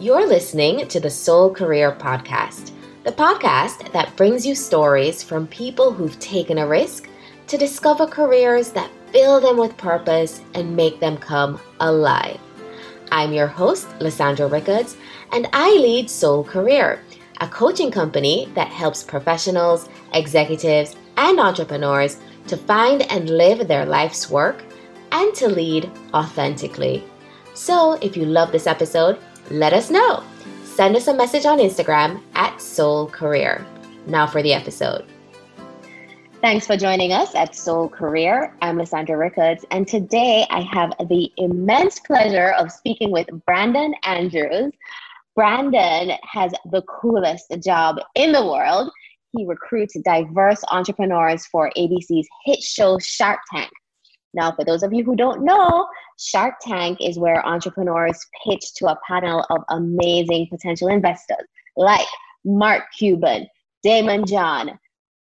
You're listening to the Soul Career Podcast, the podcast that brings you stories from people who've taken a risk to discover careers that fill them with purpose and make them come alive. I'm your host, Lysandra Rickards, and I lead Soul Career, a coaching company that helps professionals, executives, and entrepreneurs to find and live their life's work and to lead authentically. So, if you love this episode, let us know. Send us a message on Instagram at Soul Career. Now for the episode. Thanks for joining us at Soul Career. I'm Lysandra Rickards, and today I have the immense pleasure of speaking with Brandon Andrews. Brandon has the coolest job in the world. He recruits diverse entrepreneurs for ABC's hit show Shark Tank. Now, for those of you who don't know, Shark Tank is where entrepreneurs pitch to a panel of amazing potential investors like Mark Cuban, Daymond John,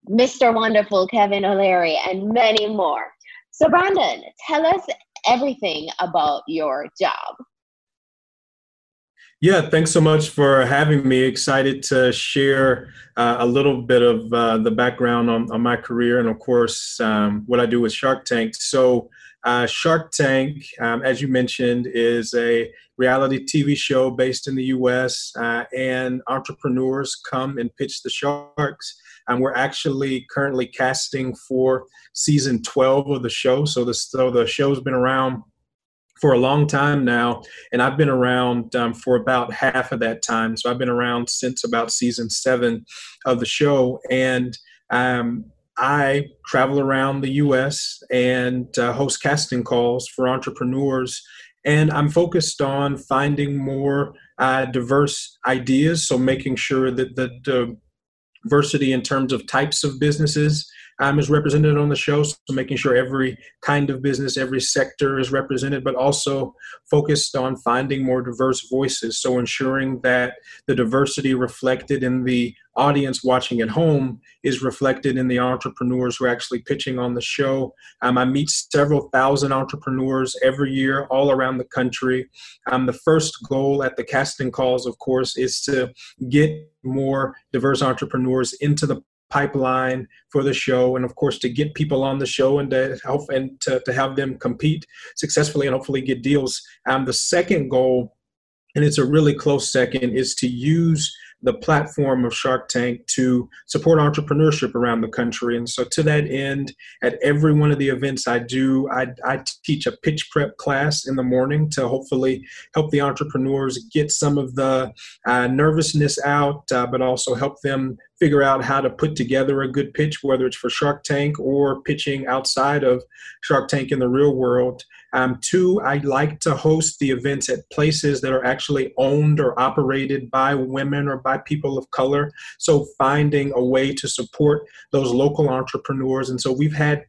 Mr. Wonderful Kevin O'Leary, and many more. So, Brandon, tell us everything about your job. Yeah, thanks so much for having me. Excited to share uh, a little bit of uh, the background on, on, my career and, of course, um, what I do with Shark Tank. So, uh, Shark Tank, um, as you mentioned, is a reality TV show based in the US, uh, and entrepreneurs come and pitch the sharks and we're actually currently casting for season 12 of the show. So the so the show's been around for a long time now, and I've been around um, for about half of that time. So I've been around since about season seven of the show, and um, I travel around the U.S. and uh, host casting calls for entrepreneurs, and I'm focused on finding more uh, diverse ideas. So making sure that the, the diversity in terms of types of businesses um, is represented on the show. So making sure every kind of business, every sector is represented, but also focused on finding more diverse voices. So ensuring that the diversity reflected in the audience watching at home is reflected in the entrepreneurs who are actually pitching on the show. Um, I meet several thousand entrepreneurs every year all around the country. Um, the first goal at the casting calls, of course, is to get more diverse entrepreneurs into the pipeline for the show and of course to get people on the show and to help and to, to have them compete successfully and hopefully get deals. Um, the second goal and it's a really close second is to use the platform of Shark Tank to support entrepreneurship around the country. And so, to that end, at every one of the events I do, I, I teach a pitch prep class in the morning to hopefully help the entrepreneurs get some of the uh, nervousness out, uh, but also help them figure out how to put together a good pitch, whether it's for Shark Tank or pitching outside of Shark Tank in the real world. Um, two, I like to host the events at places that are actually owned or operated by women or by people of color. So finding a way to support those local entrepreneurs. And so we've had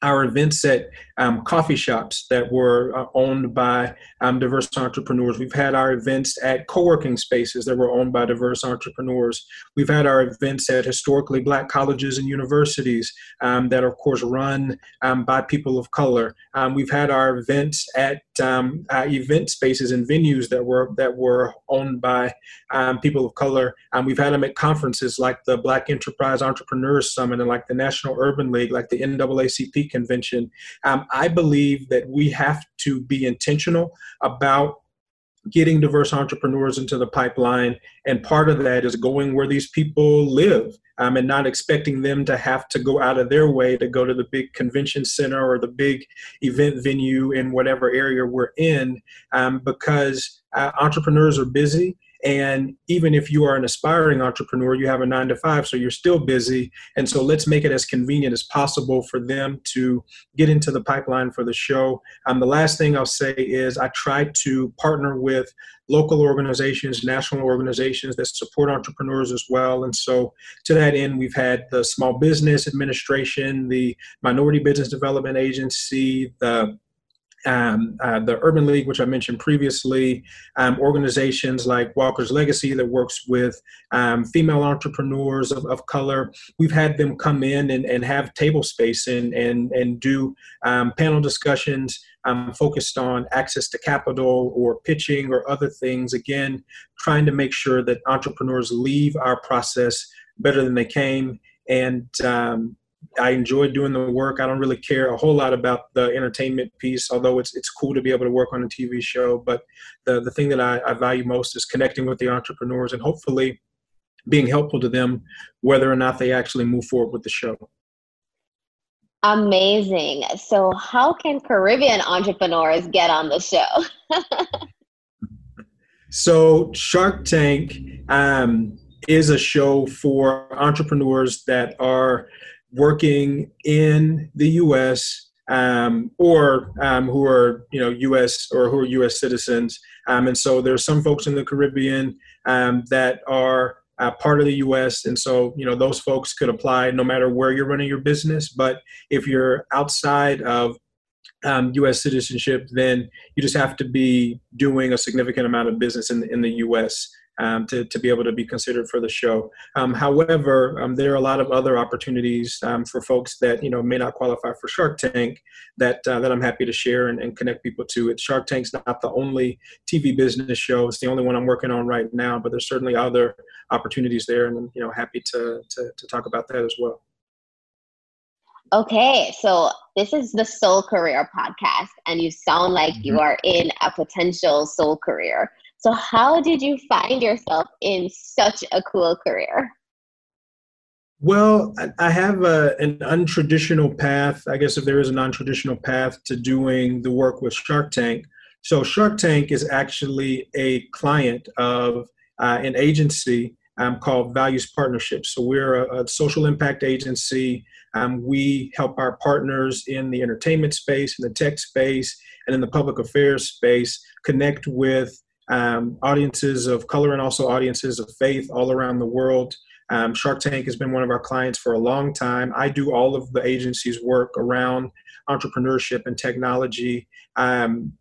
our events at um, coffee shops that were uh, owned by um, diverse entrepreneurs. We've had our events at co working spaces that were owned by diverse entrepreneurs. We've had our events at historically black colleges and universities um, that are, of course, run um, by people of color. Um, we've had our events at um, uh, event spaces and venues that were that were owned by people of color. we've had them at conferences like the Black Enterprise Entrepreneurs Summit and like the National Urban League, like the NAACP convention. Um, I believe that we have to be intentional about getting diverse entrepreneurs into the pipeline. And part of that is going where these people live um, and not expecting them to have to go out of their way to go to the big convention center or the big event venue in whatever area we're in um, because uh, entrepreneurs are busy and even if you are an aspiring entrepreneur, you have a nine to five, so you're still busy. And so let's make it as convenient as possible for them to get into the pipeline for the show. Um, the last thing I'll say is I try to partner with local organizations, national organizations that support entrepreneurs as well. And so to that end, we've had the Small Business Administration, the Minority Business Development Agency, the um, uh, the Urban League, which I mentioned previously, um, organizations like Walker's Legacy that works with um, female entrepreneurs of, of, color. We've had them come in and, and have table space and, and, and do um, panel discussions um, focused on access to capital or pitching or other things. Again, trying to make sure that entrepreneurs leave our process better than they came and um, I enjoy doing the work. I don't really care a whole lot about the entertainment piece, although it's it's cool to be able to work on a TV show. But the the thing that I, I value most is connecting with the entrepreneurs and hopefully being helpful to them, whether or not they actually move forward with the show. Amazing. So, how can Caribbean entrepreneurs get on the show? so, Shark Tank um, is a show for entrepreneurs that are working in the U.S. Um, or um, who are you know U.S. or who are U.S. citizens, um, and so there's some folks in the Caribbean um, that are uh, part of the U.S. and so you know those folks could apply no matter where you're running your business. But if you're outside of um, U.S. citizenship, then you just have to be doing a significant amount of business in in the U.S um, to, to be able to be considered for the show. Um, however, um, there are a lot of other opportunities um, for folks that you know may not qualify for Shark Tank that uh, that I'm happy to share and, and, connect people to. It Shark Tank's not the only TV business show; it's the only one I'm working on right now. But there's certainly other opportunities there, and I'm you know happy to, to, to talk about that as well. Okay, so this is the Soul Career podcast, and you sound like mm-hmm. you are in a potential soul career. So, how did you find yourself in such a cool career? Well, I have a, an untraditional path. I guess if there is a non traditional path to doing the work with Shark Tank. So, Shark Tank is actually a client of uh, an agency um, called Values Partnerships. So, we're a, a social impact agency. Um, we help our partners in the entertainment space, in the tech space, and in the public affairs space connect with um, audiences of color and also audiences of faith all around the world. Um, Shark Tank has been one of our clients for a long time. I do all of the agency's work around entrepreneurship and technology. Um,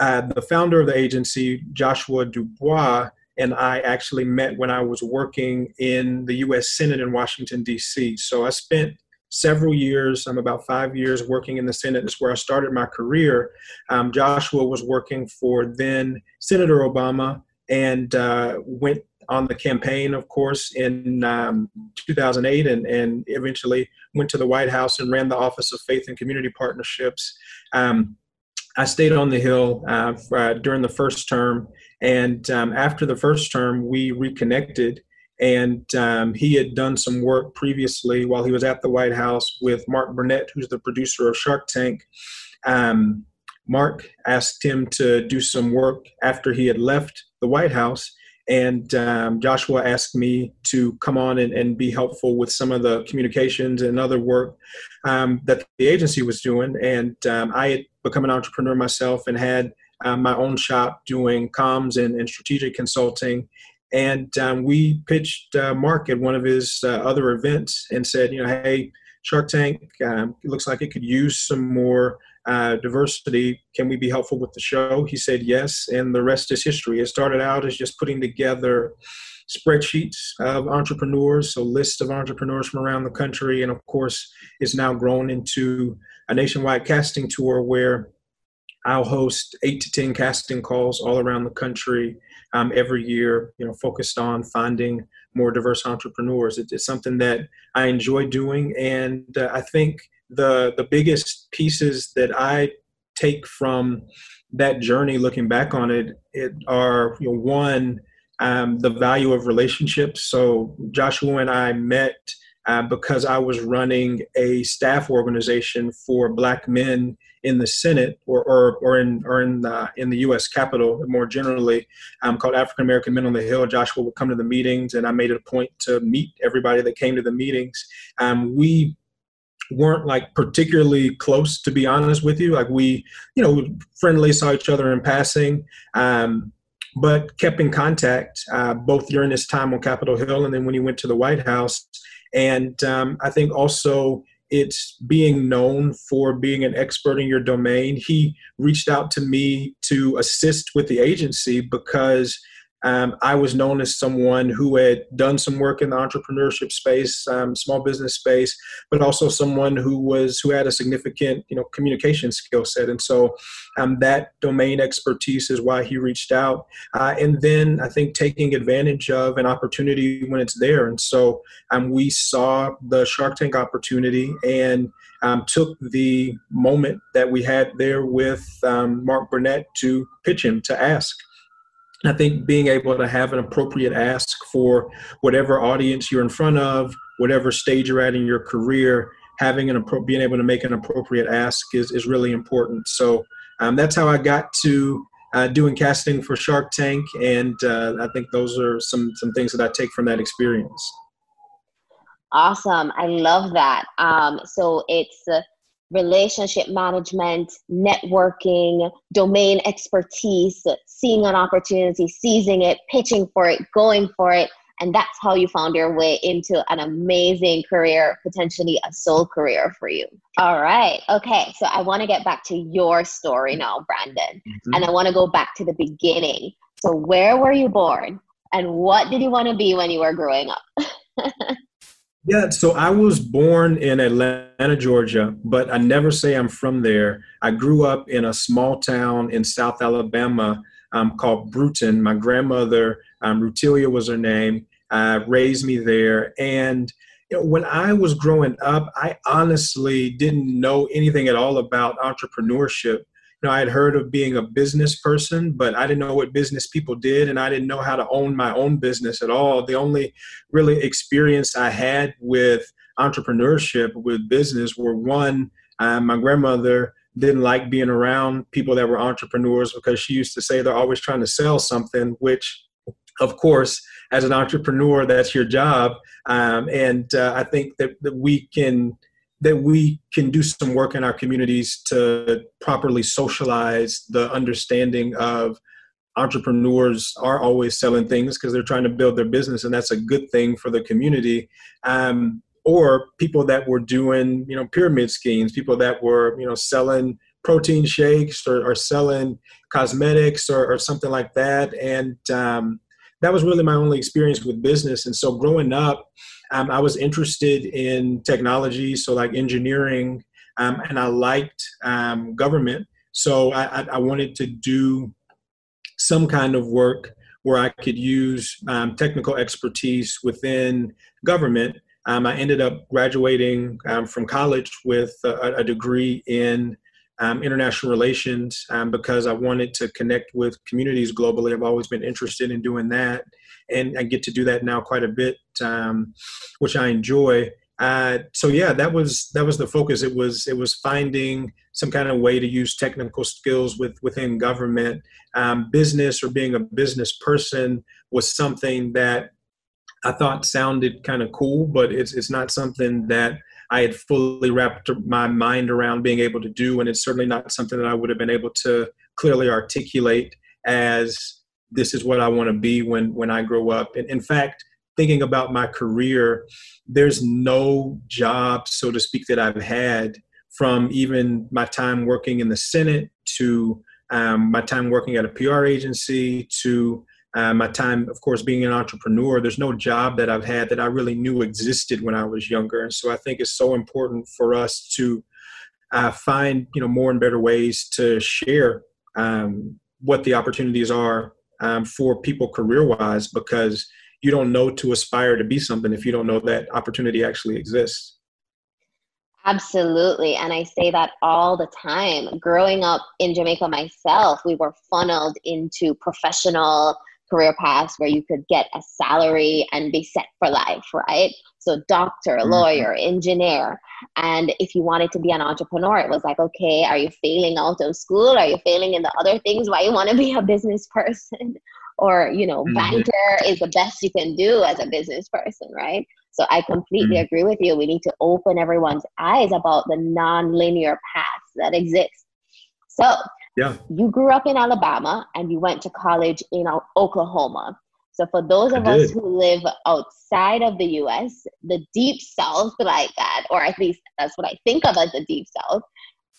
uh, the founder of the agency, Joshua Dubois, and I actually met when I was working in the US Senate in Washington, D.C. So I spent several years. I'm about five years working in the Senate. Is where I started my career. Um, Joshua was working for then Senator Obama and uh, went on the campaign, of course, in um, 2008, and, and eventually went to the White House and ran the Office of Faith and Community Partnerships. Um, I stayed on the Hill uh, for, uh, during the first term, and um, after the first term, we reconnected and um, he had done some work previously while he was at the White House with Mark Burnett, who's the producer of Shark Tank. Um, Mark asked him to do some work after he had left the White House. And um, Joshua asked me to come on and, and, be helpful with some of the communications and other work um, that the agency was doing. And um, I had become an entrepreneur myself and had um, my own shop doing comms and, and strategic consulting and um, we pitched uh, Mark at one of his uh, other events and said, you know, hey, Shark Tank, um, looks like it could use some more uh, diversity. Can we be helpful with the show? He said yes, and the rest is history. It started out as just putting together spreadsheets of entrepreneurs, so lists of entrepreneurs from around the country, and of course, it's now grown into a nationwide casting tour where I'll host eight to 10 casting calls all around the country um, every year, you know, focused on finding more diverse entrepreneurs. It, it's something that I enjoy doing. And uh, I think the, the biggest pieces that I take from that journey, looking back on it, it are, you know, one, um, the value of relationships. So Joshua and I met uh, because I was running a staff organization for Black men in the Senate or, or, or in or in the, in the U.S. Capitol more generally, um, called African American Men on the Hill. Joshua would come to the meetings, and I made it a point to meet everybody that came to the meetings. Um, we weren't like particularly close, to be honest with you. Like we, you know, friendly, saw each other in passing. Um, but kept in contact uh, both during his time on Capitol Hill and then when he went to the White House and um, I think also it's being known for being an expert in your domain. He reached out to me to assist with the agency because um, I was known as someone who had done some work in the entrepreneurship space, um, small business space, but also someone who was who had a significant, you know, communication skill set. And so, um, that domain expertise is why he reached out. Uh, and then I think taking advantage of an opportunity when it's there. And so, um, we saw the Shark Tank opportunity and. Um, took the moment that we had there with um, Mark Burnett to pitch him to ask I think being able to have an appropriate ask for whatever audience you're in front of, whatever stage you're at in your career, having an appro- being able to make an appropriate ask is, is really important. So um, that's how I got to uh, doing casting for Shark Tank, and uh, I think those are some some things that I take from that experience. Awesome, I love that. Um, so it's uh, relationship management, networking, domain expertise, seeing an opportunity, seizing it, pitching for it, going for it. And that's how you found your way into an amazing career, potentially a soul career for you. All right. Okay. So I want to get back to your story now, Brandon. Mm-hmm. And I want to go back to the beginning. So, where were you born? And what did you want to be when you were growing up? Yeah, so I was born in Atlanta, Georgia, but I never say I'm from there. I grew up in a small town in South Alabama um, called Brewton. My grandmother, um, Rutilia was her name, uh, raised me there. And you know, when I was growing up, I honestly didn't know anything at all about entrepreneurship know, I had heard of being a business person, but I didn't know what business people did, and I didn't know how to own my own business at all. The only really experience I had with entrepreneurship, with business, were one, um, my grandmother didn't like being around people that were entrepreneurs because she used to say they're always trying to sell something, which of course, as an entrepreneur, that's your job. Um, and uh, I think that, that we can that we can do some work in our communities to properly socialize the understanding of entrepreneurs are always selling things because they're trying to build their business and that's a good thing for the community. Um, or people that were doing you know pyramid schemes people that were you know selling protein shakes or, or selling cosmetics or, or, something like that. And um, that was really my only experience with business. And so growing up um, I was interested in technology, so like engineering, um, and I liked um, government. So I, I, wanted to do some kind of work where I could use um, technical expertise within government. Um, I ended up graduating um, from college with a, a degree in um, international relations um, because I wanted to connect with communities globally. I've always been interested in doing that, and I get to do that now quite a bit, um, which I enjoy. Uh, so yeah, that was that was the focus. It was it was finding some kind of way to use technical skills with within government, um, business, or being a business person was something that I thought sounded kind of cool, but it's it's not something that I had fully wrapped my mind around being able to do, and it's certainly not something that I would have been able to clearly articulate as this is what I want to be when when I grow up. And in fact, thinking about my career, there's no job, so to speak, that I've had from even my time working in the Senate to um, my time working at a PR agency to uh, my time, of course, being an entrepreneur, there's no job that I've had that I really knew existed when I was younger. And so I think it's so important for us to uh, find, you know, more and better ways to share um, what the opportunities are um, for people career-wise, because you don't know to aspire to be something if you don't know that opportunity actually exists. Absolutely. And I say that all the time. Growing up in Jamaica myself, we were funneled into professional career paths where you could get a salary and be set for life, right? So, doctor, mm-hmm. lawyer, engineer. And if you wanted to be an entrepreneur, it was like, okay, are you failing out of school? Are you failing in the other things? Why you want to be a business person? or, you know, mm-hmm. banker is the best you can do as a business person, right? So, I completely mm-hmm. agree with you. We need to open everyone's eyes about the non linear paths that exist. So, yeah. You grew up in Alabama and you went to college in Oklahoma. So for those of us who live outside of the US, the deep south like that, or at least that's what I think of as the deep south,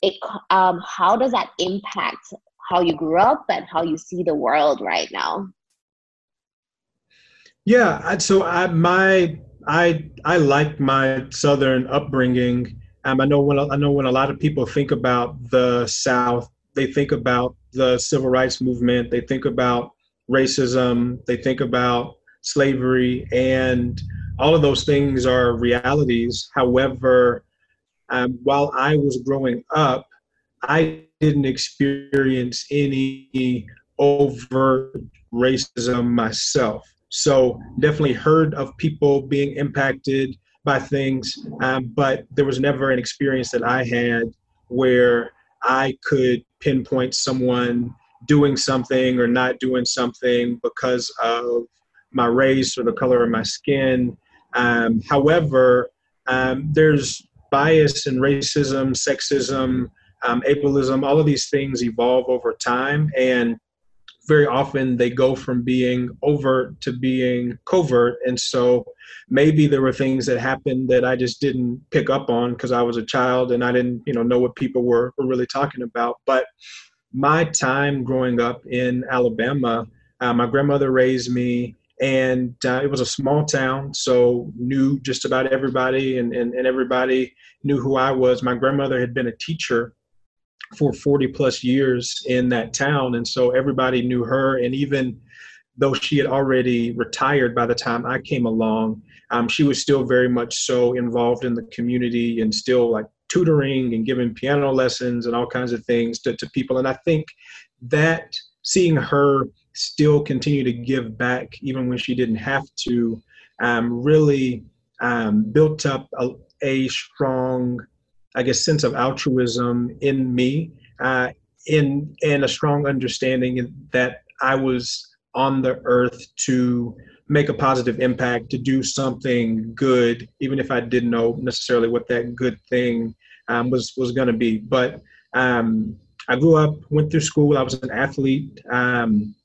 it um, how does that impact how you grew up and how you see the world right now? Yeah, so I my I I like my southern upbringing. Um, I know when I know when a lot of people think about the South, they think about the civil rights movement, they think about racism, they think about slavery, and all of those things are realities. However, um, while I was growing up, I didn't experience any overt racism myself. So definitely heard of people being impacted by things, um, but there was never an experience that I had where I could pinpoint someone doing something or not doing something because of my race or the color of my skin. Um, however, um, there's bias and racism, sexism, um, ableism, all of these things evolve over time. And very often they go from being overt to being covert. And so maybe there were things that happened that I just didn't pick up on because I was a child and I didn't, you know, know what people were, were really talking about. But my time growing up in Alabama, uh, my grandmother raised me and uh, it was a small town so knew just about everybody and, and, and everybody knew who i was my grandmother had been a teacher for 40 plus years in that town and so everybody knew her and even though she had already retired by the time i came along um, she was still very much so involved in the community and still like tutoring and giving piano lessons and all kinds of things to, to people and i think that seeing her still continue to give back even when she didn't have to um, really um, built up a, a, strong i guess sense of altruism in me uh, in and a strong understanding that i was on the earth to make a positive impact to do something good even if i didn't know necessarily what that good thing um, was was going to be. But um, i grew up went through school i was an athlete um,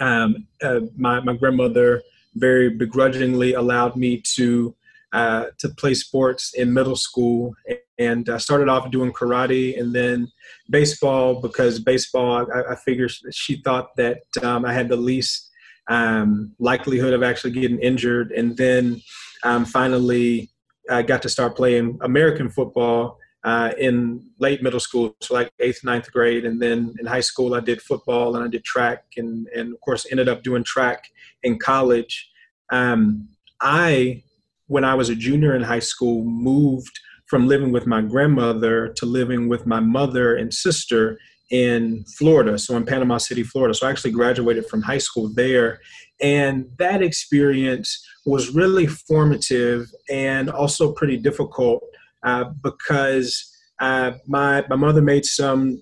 um, uh, my, my grandmother very begrudgingly allowed me to uh, to play sports in middle school and I started off doing karate and then baseball because baseball I, I figured she thought that um, I had the least um, likelihood of actually getting injured and then um, finally I got to start playing American football uh, in late middle school, so like eighth, ninth grade, and then in high school I did football and I did track, and and of course ended up doing track in college. Um, I, when I was a junior in high school, moved from living with my grandmother to living with my mother and sister in Florida, so in Panama City, Florida. So I actually graduated from high school there. And that experience was really formative and also pretty difficult uh, because uh, my my mother made some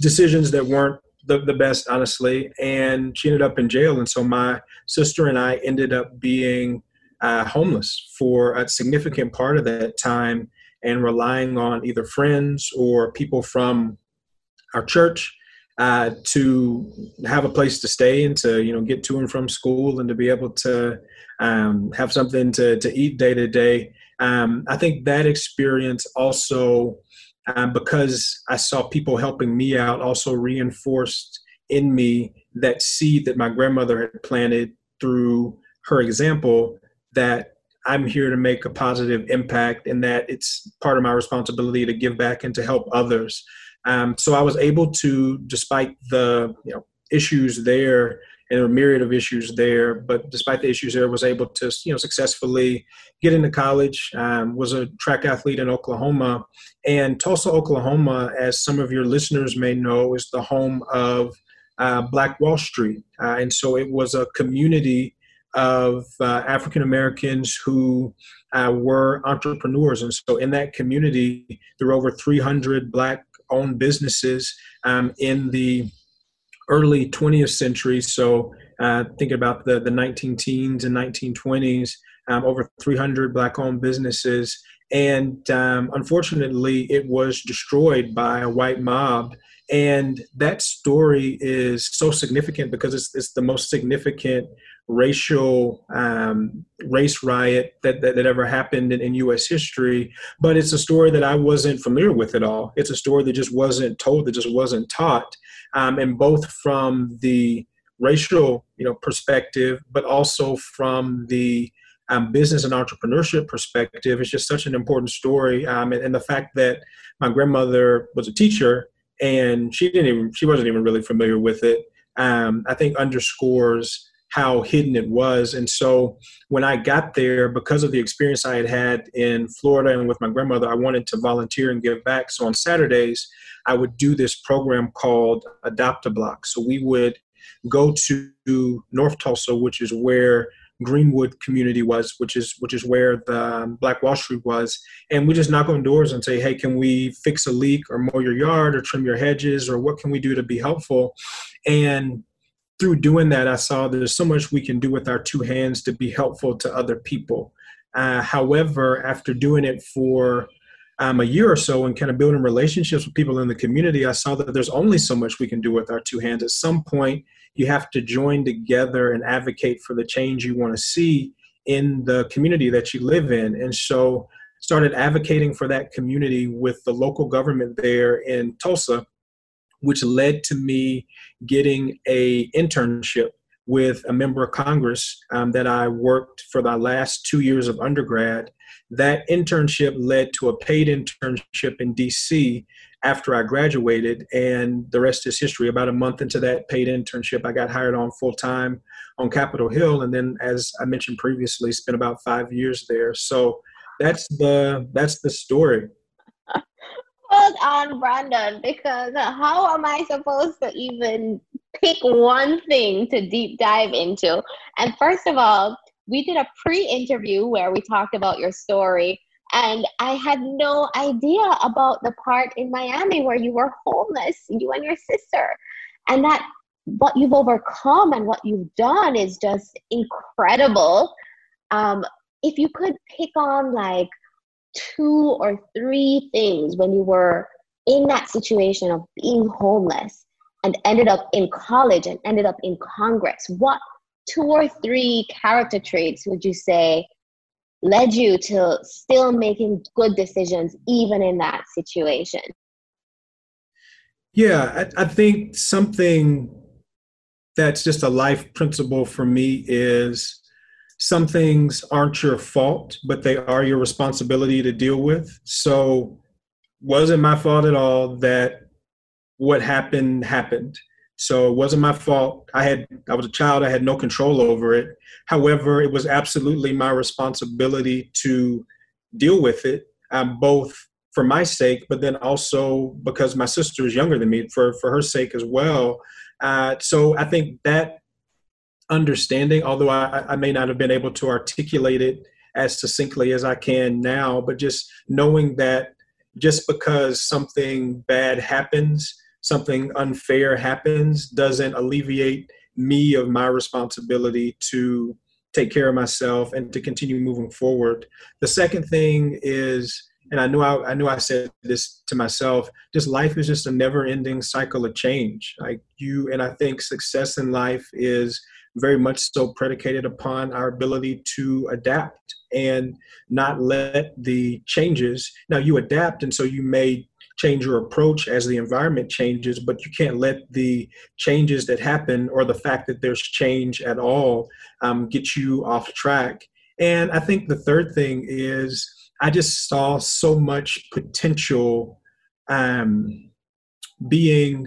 decisions that weren't the, the best, honestly, and she ended up in jail. And so my sister and I ended up being uh, homeless for a significant part of that time and relying on either friends or people from our church uh, to have a place to stay and to you know get to and from school and to be able to um, have something to, to eat day to day. Um, I think that experience also, um, because I saw people helping me out, also reinforced in me that seed that my grandmother had planted through her example that I'm here to make a positive impact and that it's part of my responsibility to give back and to help others. Um, so I was able to, despite the you know issues there, and a myriad of issues there. But despite the issues there, was able to you know successfully get into college. Um, was a track athlete in Oklahoma, and Tulsa, Oklahoma, as some of your listeners may know, is the home of uh, Black Wall Street, uh, and so it was a community of uh, African Americans who uh, were entrepreneurs. And so in that community, there were over 300 Black owned businesses um, in the early 20th century. So uh, thinking about the, the 19 teens and 1920s, um, over 300 black owned businesses. And um, unfortunately, it was destroyed by a white mob. And that story is so significant because it's, it's the most significant racial um, race riot that, that, that ever happened in, in, U.S. history, but it's a story that I wasn't familiar with at all. It's a story that just wasn't told, that just wasn't taught, um, and both from the racial you know perspective, but also from the um, business and entrepreneurship perspective, it's just such an important story. Um, and, and the fact that my grandmother was a teacher and she didn't even she wasn't even really familiar with it um, i think underscores how hidden it was. And so when i got there because of the experience i had had in florida and with my grandmother i wanted to volunteer and give back. So on saturdays i would do this program called adopt a block. So we would go to north tulsa which is where Greenwood community was, which is which is where the um, Black Wall Street was, and we just knock on doors and say, "Hey, can we fix a leak or mow your yard or trim your hedges or what can we do to be helpful?" And through doing that, I saw there's so much we can do with our two hands to be helpful to other people. Uh, however, after doing it for um, a year or so and kind of building relationships with people in the community, I saw that there's only so much we can do with our two hands. At some point, you have to join together and advocate for the change you want to see in the community that you live in. And so started advocating for that community with the local government there in Tulsa, which led to me getting a internship with a member of Congress um, that I worked for the last two years of undergrad. That internship led to a paid internship in DC after I graduated, and the rest is history. About a month into that paid internship, I got hired on full time on Capitol Hill, and then, as I mentioned previously, spent about five years there. So that's the that's the story. Well on, Brandon, because how am I supposed to even pick one thing to deep dive into? And first of all, we did a pre-interview where we talked about your story and I had no idea about the part in Miami where you were homeless, you and your sister. And that what you've overcome and what you've done is just incredible. Um, if you could pick on like two or three things when you were in that situation of being homeless and ended up in college and ended up in Congress, what two or three character traits would you say led you to still making good decisions even in that situation? Yeah, I, I, think something that's just a life principle for me is some things aren't your fault, but they are your responsibility to deal with. So, wasn't my fault at all that what happened happened. So it wasn't my fault. I had I was a child. I had no control over it. However, it was absolutely my responsibility to deal with it, um, both for my sake, but then also because my sister is younger than me, for for her sake as well. Uh, so I think that understanding, although I, I may not have been able to articulate it as succinctly as I can now, but just knowing that just because something bad happens something unfair happens doesn't alleviate me of my responsibility to take care of myself and to continue moving forward. The second thing is, and I knew I, I knew I said this to myself, just life is just a never ending cycle of change. Like you, and I think success in life is very much so predicated upon our ability to adapt and not let the changes. Now you adapt, and so you may change your approach as the environment changes, but you can't let the changes that happen or the fact that there's change at all um, get you off track. And I think the third thing is I just saw so much potential um, being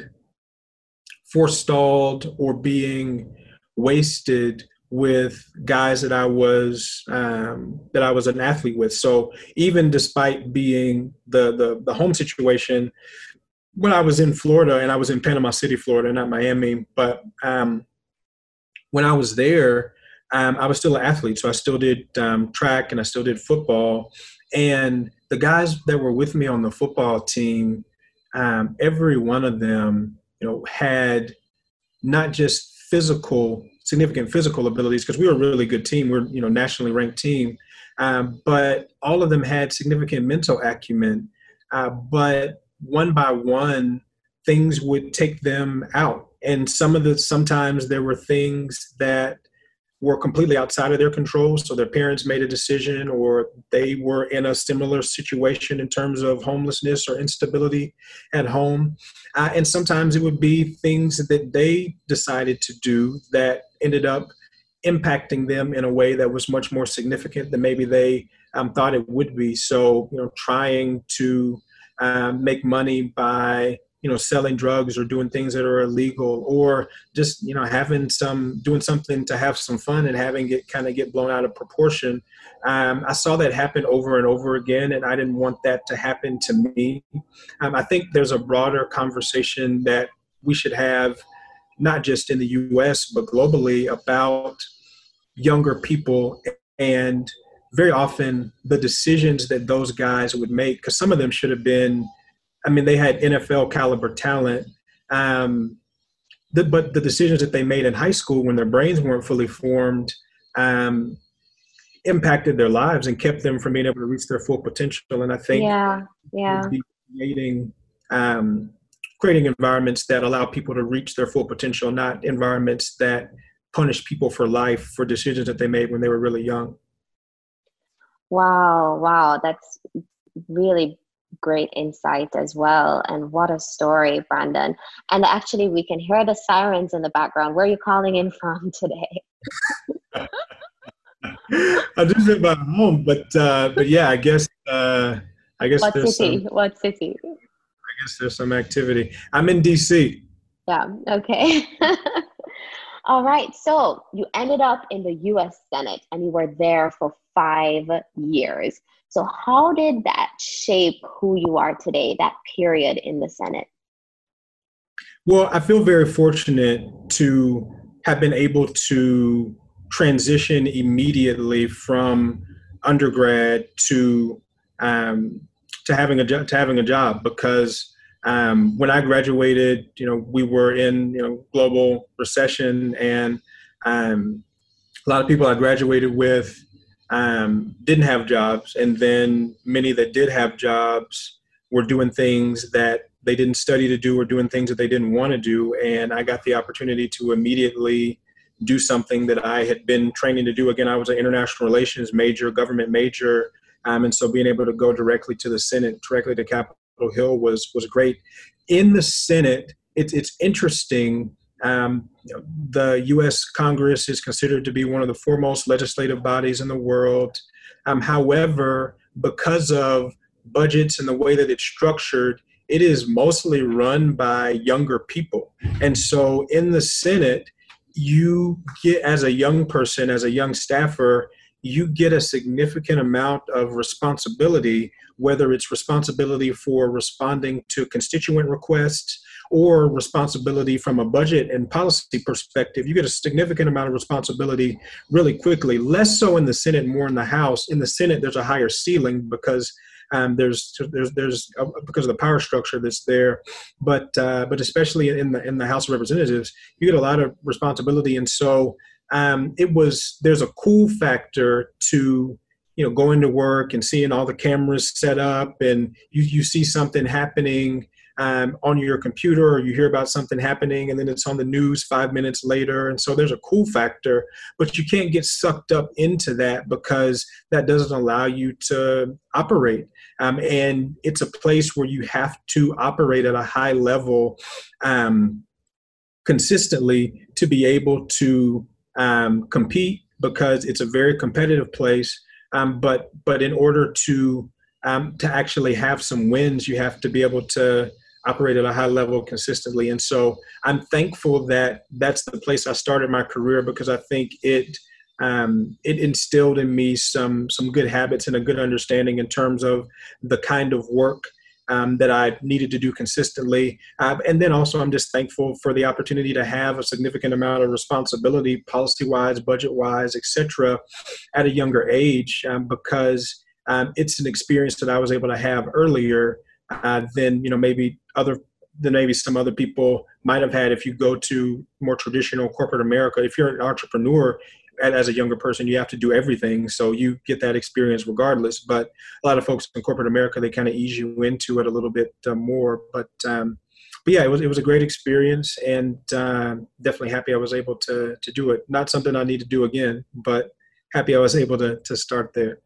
forestalled or being wasted with guys that I was um, that I was an athlete with. So even despite being the, the the home situation, when I was in Florida and I was in Panama City, Florida, not Miami, but um, when I was there, um, I was still an athlete. So I still did um, track and I still did football. And the guys that were with me on the football team, um, every one of them, you know, had not just physical significant physical abilities because we were a really good team. We're you know nationally ranked team, um, but all of them had significant mental acumen. Uh, but one by one, things would take them out, and some of the sometimes there were things that were completely outside of their control. So their parents made a decision, or they were in a similar situation in terms of homelessness or instability at home. Uh, and sometimes it would be things that they decided to do that ended up impacting them in a way that was much more significant than maybe they um, thought it would be. So, you know, trying to um, make money by you know selling drugs or doing things that are illegal or just you know having some doing something to have some fun and having it kind of get blown out of proportion. Um, i saw that happen over and over again and i didn't want that to happen to me. Um, i think there's a broader conversation that we should have not just in the us but globally about younger people and very often the decisions that those guys would make because some of them should have been I mean, they had NFL caliber talent. Um, the, but the decisions that they made in high school when their brains weren't fully formed um, impacted their lives and kept them from being able to reach their full potential. And I think yeah, yeah, creating um, creating environments that allow people to reach their full potential, not environments that punish people for life for decisions that they made when they were really young. Wow, wow, that's really great insight as well. And what a story, Brandon. And actually, we can hear the sirens in the background. Where are you calling in from today? I just about home, but uh, but yeah, I guess uh, I guess what city? Some, what city? I guess there's some activity. I'm in DC. Yeah. Okay. All right. So you ended up in the U.S. Senate, and you were there for five years. So, how did that shape who you are today, that period in the Senate? Well, I feel very fortunate to have been able to transition immediately from undergrad to um, to having a jo- to having a job because um, when I graduated, you know, we were in you know global recession, and um, a lot of people I graduated with um, didn't have jobs, and then many that did have jobs were doing things that they didn't study to do or doing things that they didn't want to do. And I got the opportunity to immediately do something that I had been training to do. Again, I was an international relations major, government major, um, and so being able to go directly to the Senate, directly to Capitol Hill was was great. In the Senate, it's it's interesting um, the U.S. Congress is considered to be one of the foremost legislative bodies in the world. Um, however, because of budgets and the way that it's structured, it is mostly run by younger people. And so in the Senate, you get, as a young person, as a young staffer, you get a significant amount of responsibility, whether it's responsibility for responding to constituent requests, or responsibility from a budget and policy perspective, you get a significant amount of responsibility really quickly. Less so in the Senate, more in the House. In the Senate, there's a higher ceiling because um, there's there's there's uh, because of the power structure that's there, but uh, but especially in the in the House of Representatives, you get a lot of responsibility, and so um, it was there's a cool factor to you know going to work and seeing all the cameras set up, and you you see something happening um, on your computer or you hear about something happening and then it's on the news five minutes later. And so there's a cool factor, but you can't get sucked up into that because that doesn't allow you to operate. Um, and it's a place where you have to operate at a high level um, consistently to be able to um, compete because it's a very competitive place. Um, but but in order to um, to actually have some wins, you have to be able to operate at a high level consistently. And so I'm thankful that that's the place I started my career because I think it um, it instilled in me some some good habits and a good understanding in terms of the kind of work um, that I needed to do consistently. Uh, and then also, I'm just thankful for the opportunity to have a significant amount of responsibility, policy wise, budget wise, etc., at a younger age, um, because um, it's an experience that I was able to have earlier uh, than you know maybe other than maybe some other people might have had if you go to more traditional corporate America. If you're an entrepreneur as a younger person, you have to do everything, so you get that experience regardless. But a lot of folks in corporate America they kind of ease you into it a little bit uh, more. But um, but yeah, it was it was a great experience, and uh, definitely happy I was able to to do it. Not something I need to do again, but happy I was able to to start there.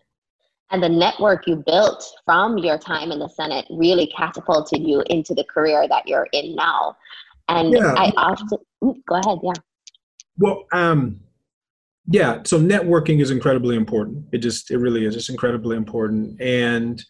And the network you built from your time in the Senate really catapulted you into the career that you're in now. And yeah. I often go ahead, yeah. Well, um, yeah. So networking is incredibly important. It just it really is. It's incredibly important, and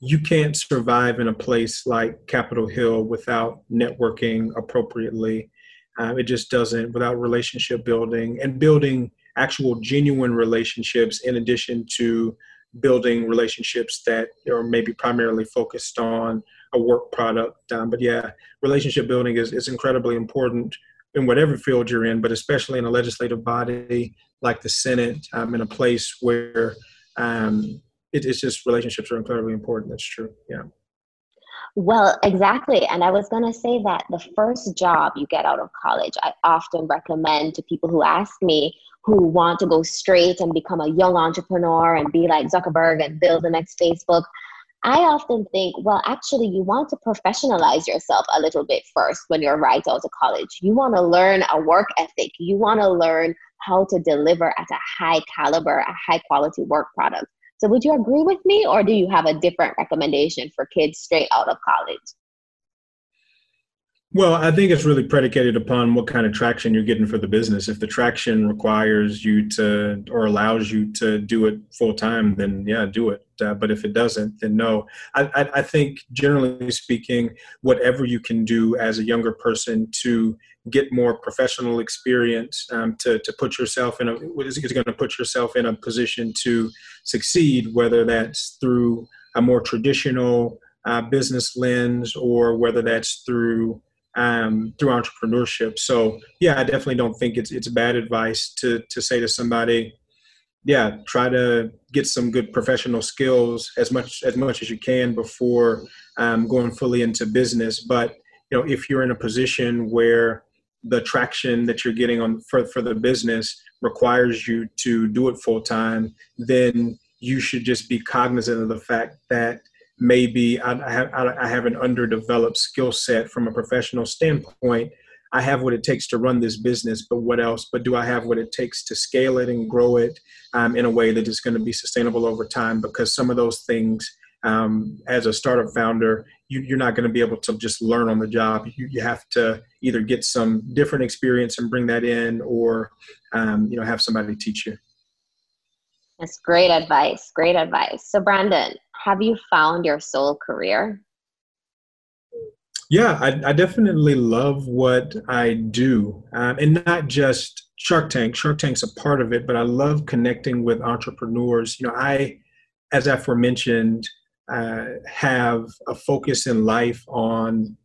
you can't survive in a place like Capitol Hill without networking appropriately. Uh, it just doesn't without relationship building and building actual genuine relationships in addition to building relationships that are maybe primarily focused on a work product. Um, but yeah, relationship building is, is incredibly important in whatever field you're in, but especially in a legislative body like the Senate, um, in a place where um, it, it's just relationships are incredibly important. That's true. Yeah. Well, exactly. And I was going to say that the first job you get out of college, I often recommend to people who ask me who want to go straight and become a young entrepreneur and be like Zuckerberg and build the next Facebook. I often think, well, actually, you want to professionalize yourself a little bit first when you're right out of college. You want to learn a work ethic. You want to learn how to deliver at a high caliber, a high quality work product. So would you agree with me or do you have a different recommendation for kids straight out of college? Well, I think it's really predicated upon what kind of traction you're getting for the business. If the traction requires you to or allows you to do it full time, then yeah, do it. Uh, but if it doesn't, then no. I, I, I, think, generally speaking, whatever you can do as a younger person to get more professional experience, um, to to put yourself in a is, is going to put yourself in a position to succeed, whether that's through a more traditional uh, business lens or whether that's through um, through entrepreneurship. So yeah, I definitely don't think it's it's bad advice to to say to somebody, yeah, try to get some good professional skills as much as much as you can before um, going fully into business. But you know, if you're in a position where the traction that you're getting on for for the business requires you to do it full time, then you should just be cognizant of the fact that maybe I, have, I have an underdeveloped skill set from a professional standpoint. I have what it takes to run this business, but what else? But do I have what it takes to scale it and grow it um, in a way that is going to be sustainable over time? Because some of those things, um, as a startup founder, you, are not going to be able to just learn on the job. You, you, have to either get some different experience and bring that in, or um, you know, have somebody teach you. That's great advice. Great advice. So, Brandon, have you found your soul career? Yeah, I, I definitely love what I do, um, and not just Shark Tank. Shark Tank's a part of it, but I love connecting with entrepreneurs. You know, I, as aforementioned, uh, have a focus in life on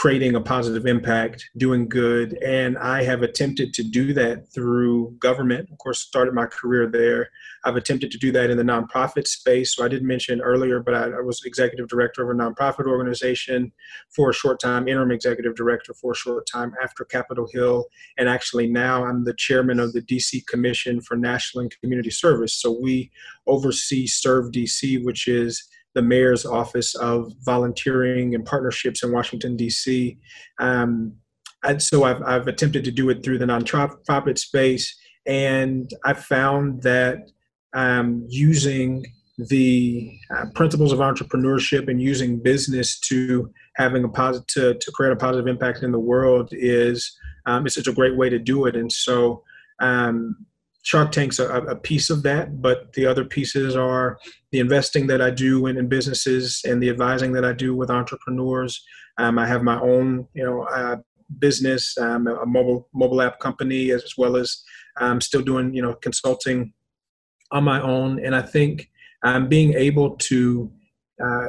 creating a positive impact, doing good. And I have attempted to do that through government. Of course, started my career there. I've attempted to do that in the nonprofit space. So I did mention earlier, but I, I was executive director of a nonprofit organization for a short time, interim executive director for a short time after Capitol Hill. And actually now I'm the chairman of the DC Commission for National and Community Service. So we oversee Serve DC, which is the mayor's office of volunteering and partnerships in Washington, D.C. Um, and so I've, I've attempted to do it through the nonprofit space, and I found that um, using the uh, principles of entrepreneurship and using business to having a positive to, to create a positive impact in the world is um, it's such a great way to do it. And so um, Shark Tank's a, a, piece of that, but the other pieces are the investing that I do in, in businesses and the advising that I do with entrepreneurs. Um, I have my own, you know, uh, business, um, a mobile mobile app company, as well as I'm still doing, you know, consulting on my own. And I think um, being able to, uh,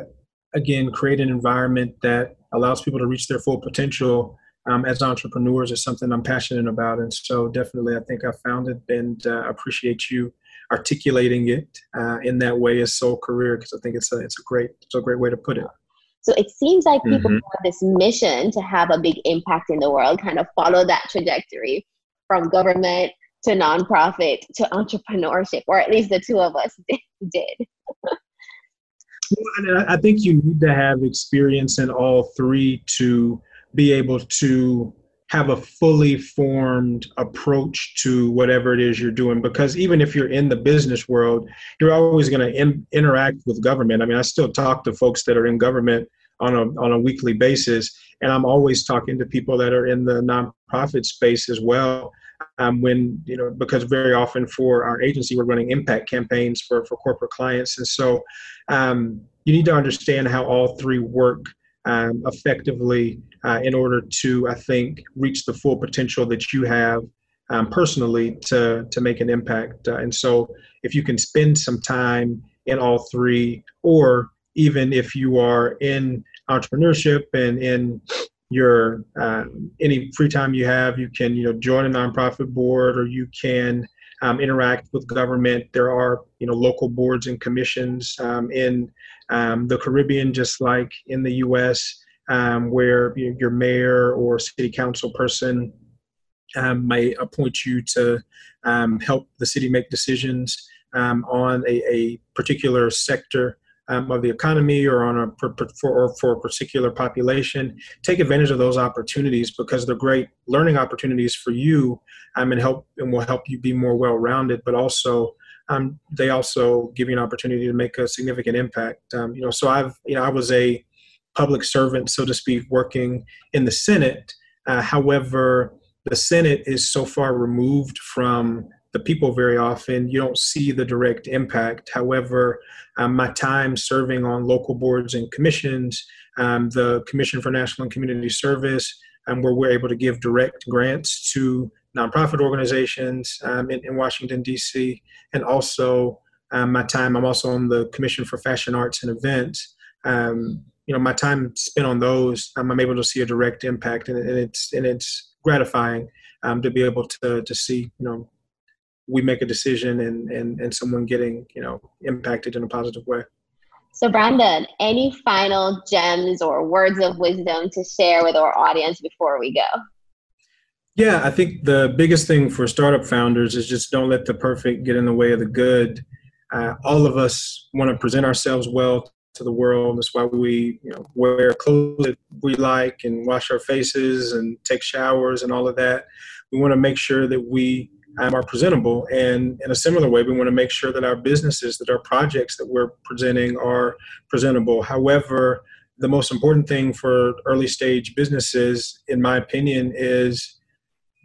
again, create an environment that allows people to reach their full potential um, as entrepreneurs is something I'm passionate about. And so definitely, I think I found it and uh, appreciate you articulating it uh, in that way as soul career because I think it's a, it's a great it's a great way to put it. So it seems like people mm-hmm. have this mission to have a big impact in the world, kind of follow that trajectory from government to nonprofit to entrepreneurship, or at least the two of us did. well, I think you need to have experience in all three to be able to have a fully formed approach to whatever it is you're doing. Because even if you're in the business world you're always going to interact with government. I mean i still talk to folks that are in government on a, on a weekly basis and i'm always talking to people that are in the nonprofit space as well um, when you know because very often for our agency we're running impact campaigns for for corporate clients. And so um, you need to understand how all three work um, effectively uh, in order to, I think, reach the full potential that you have um, personally to, to make an impact. Uh, and so, if you can spend some time in all three, or even if you are in entrepreneurship and in your uh, any free time you have, you can you know join a nonprofit board, or you can um, interact with government. There are you know local boards and commissions um, in um, the Caribbean, just like in the U.S., um, where your mayor or city council person um, may appoint you to um, help the city make decisions um, on a, a, particular sector um, of the economy or on a for, for a particular population. Take advantage of those opportunities because they're great learning opportunities for you um, and help and will help you be more well-rounded, but also um, they also give you an opportunity to make a significant impact. Um, you know, so I've, you know, I was a public servant, so to speak, working in the Senate. Uh, however, the Senate is so far removed from the people very often, you don't see the direct impact. However, um, my time serving on local boards and commissions, um, the Commission for National and Community Service, um, where we're able to give direct grants to nonprofit organizations um, in, in, Washington, D.C., and also um, my time, I'm also on the Commission for Fashion Arts and Events. Um, you know, my time spent on those, I'm able to see a direct impact, and, and it's and it's gratifying um, to be able to to see, you know, we make a decision and and and someone getting you know impacted in a positive way. So, Brandon, any final gems or words of wisdom to share with our audience before we go? Yeah, I think the biggest thing for startup founders is just don't let the perfect get in the way of the good. Uh, all of us want to present ourselves well to the world. That's why we you know, wear clothes that we like and wash our faces and take showers and all of that. We want to make sure that we um, are presentable. And in a similar way, we want to make sure that our businesses, that our projects that we're presenting are presentable. However, the most important thing for early stage businesses, in my opinion, is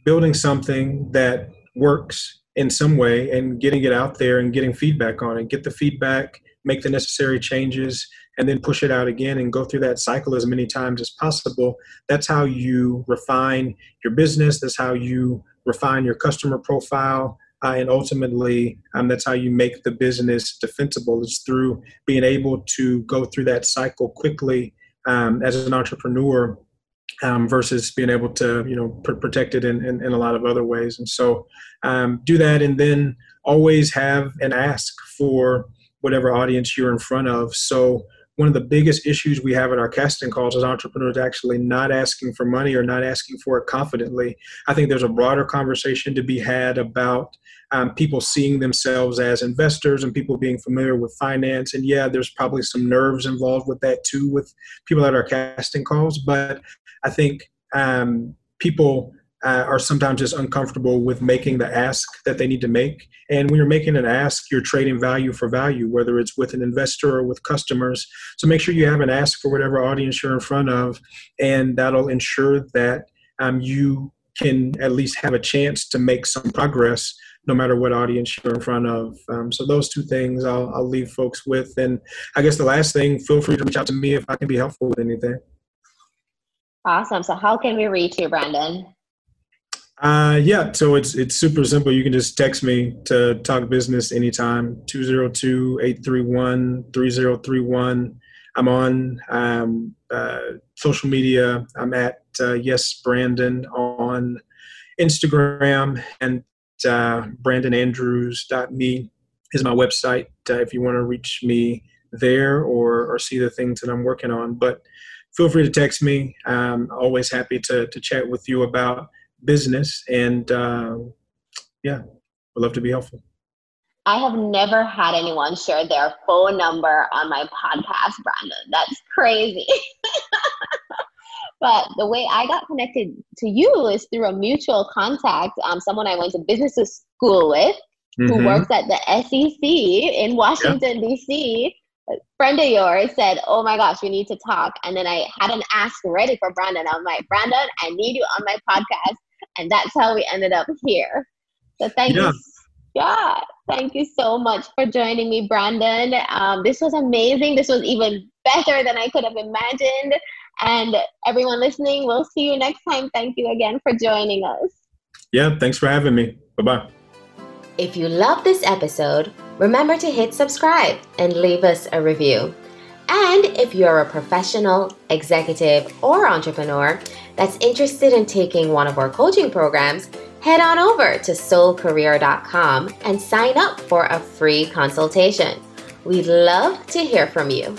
building something that works in some way and getting it out there and getting feedback on it. Get the feedback, make the necessary changes, and then push it out again and go through that cycle as many times as possible. That's how you refine your business. That's how you refine your customer profile. Uh, and ultimately, um, that's how you make the business defensible. It's through being able to go through that cycle quickly um, as an entrepreneur um, versus being able to you know pr- protect it in, in, in, a lot of other ways. And so um, do that and then always have an ask for whatever audience you're in front of. So one of the biggest issues we have in our casting calls is entrepreneurs actually not asking for money or not asking for it confidently. I think there's a broader conversation to be had about um, people seeing themselves as investors and people being familiar with finance. And yeah, there's probably some nerves involved with that too, with people at our casting calls. But I think um, people uh, are sometimes just uncomfortable with making the ask that they need to make. And when you're making an ask, you're trading value for value, whether it's with an investor or with customers. So make sure you have an ask for whatever audience you're in front of, and that'll ensure that um, you can at least have a chance to make some progress no matter what audience you're in front of. Um, so those two things I'll, I'll leave folks with. And I guess the last thing, feel free to reach out to me if I can be helpful with anything. Awesome. So how can we reach you, Brandon? Uh, yeah, so it's it's super simple. You can just text me to talk business anytime, 202-831-3031. I'm on um, uh, social media. I'm at uh, Yes Brandon on Instagram and uh, brandonandrews.me is my website uh, if you want to reach me there or, or see the things that I'm working on. But feel free to text me. I'm always happy to, to chat with you about business. And uh, yeah, would love to be helpful. I have never had anyone share their phone number on my podcast, Brandon. That's crazy. but the way I got connected to you is through a mutual contact, um, someone I went to business school with, mm-hmm. who works at the SEC in Washington, yep. D.C. A friend of yours said, Oh my gosh, we need to talk. And then I had an ask ready for Brandon. I'm like, Brandon, I need you on my podcast. And that's how we ended up here. So thank yeah. you. Yeah, thank you so much for joining me, Brandon. Um, this was amazing. This was even better than I could have imagined. And everyone listening, we'll see you next time. Thank you again for joining us. Yeah, thanks for having me. Bye bye. If you love this episode, remember to hit subscribe and leave us a review. And if you're a professional, executive, or entrepreneur that's interested in taking one of our coaching programs, head on over to soulcareer.com and sign up for a free consultation. We'd love to hear from you.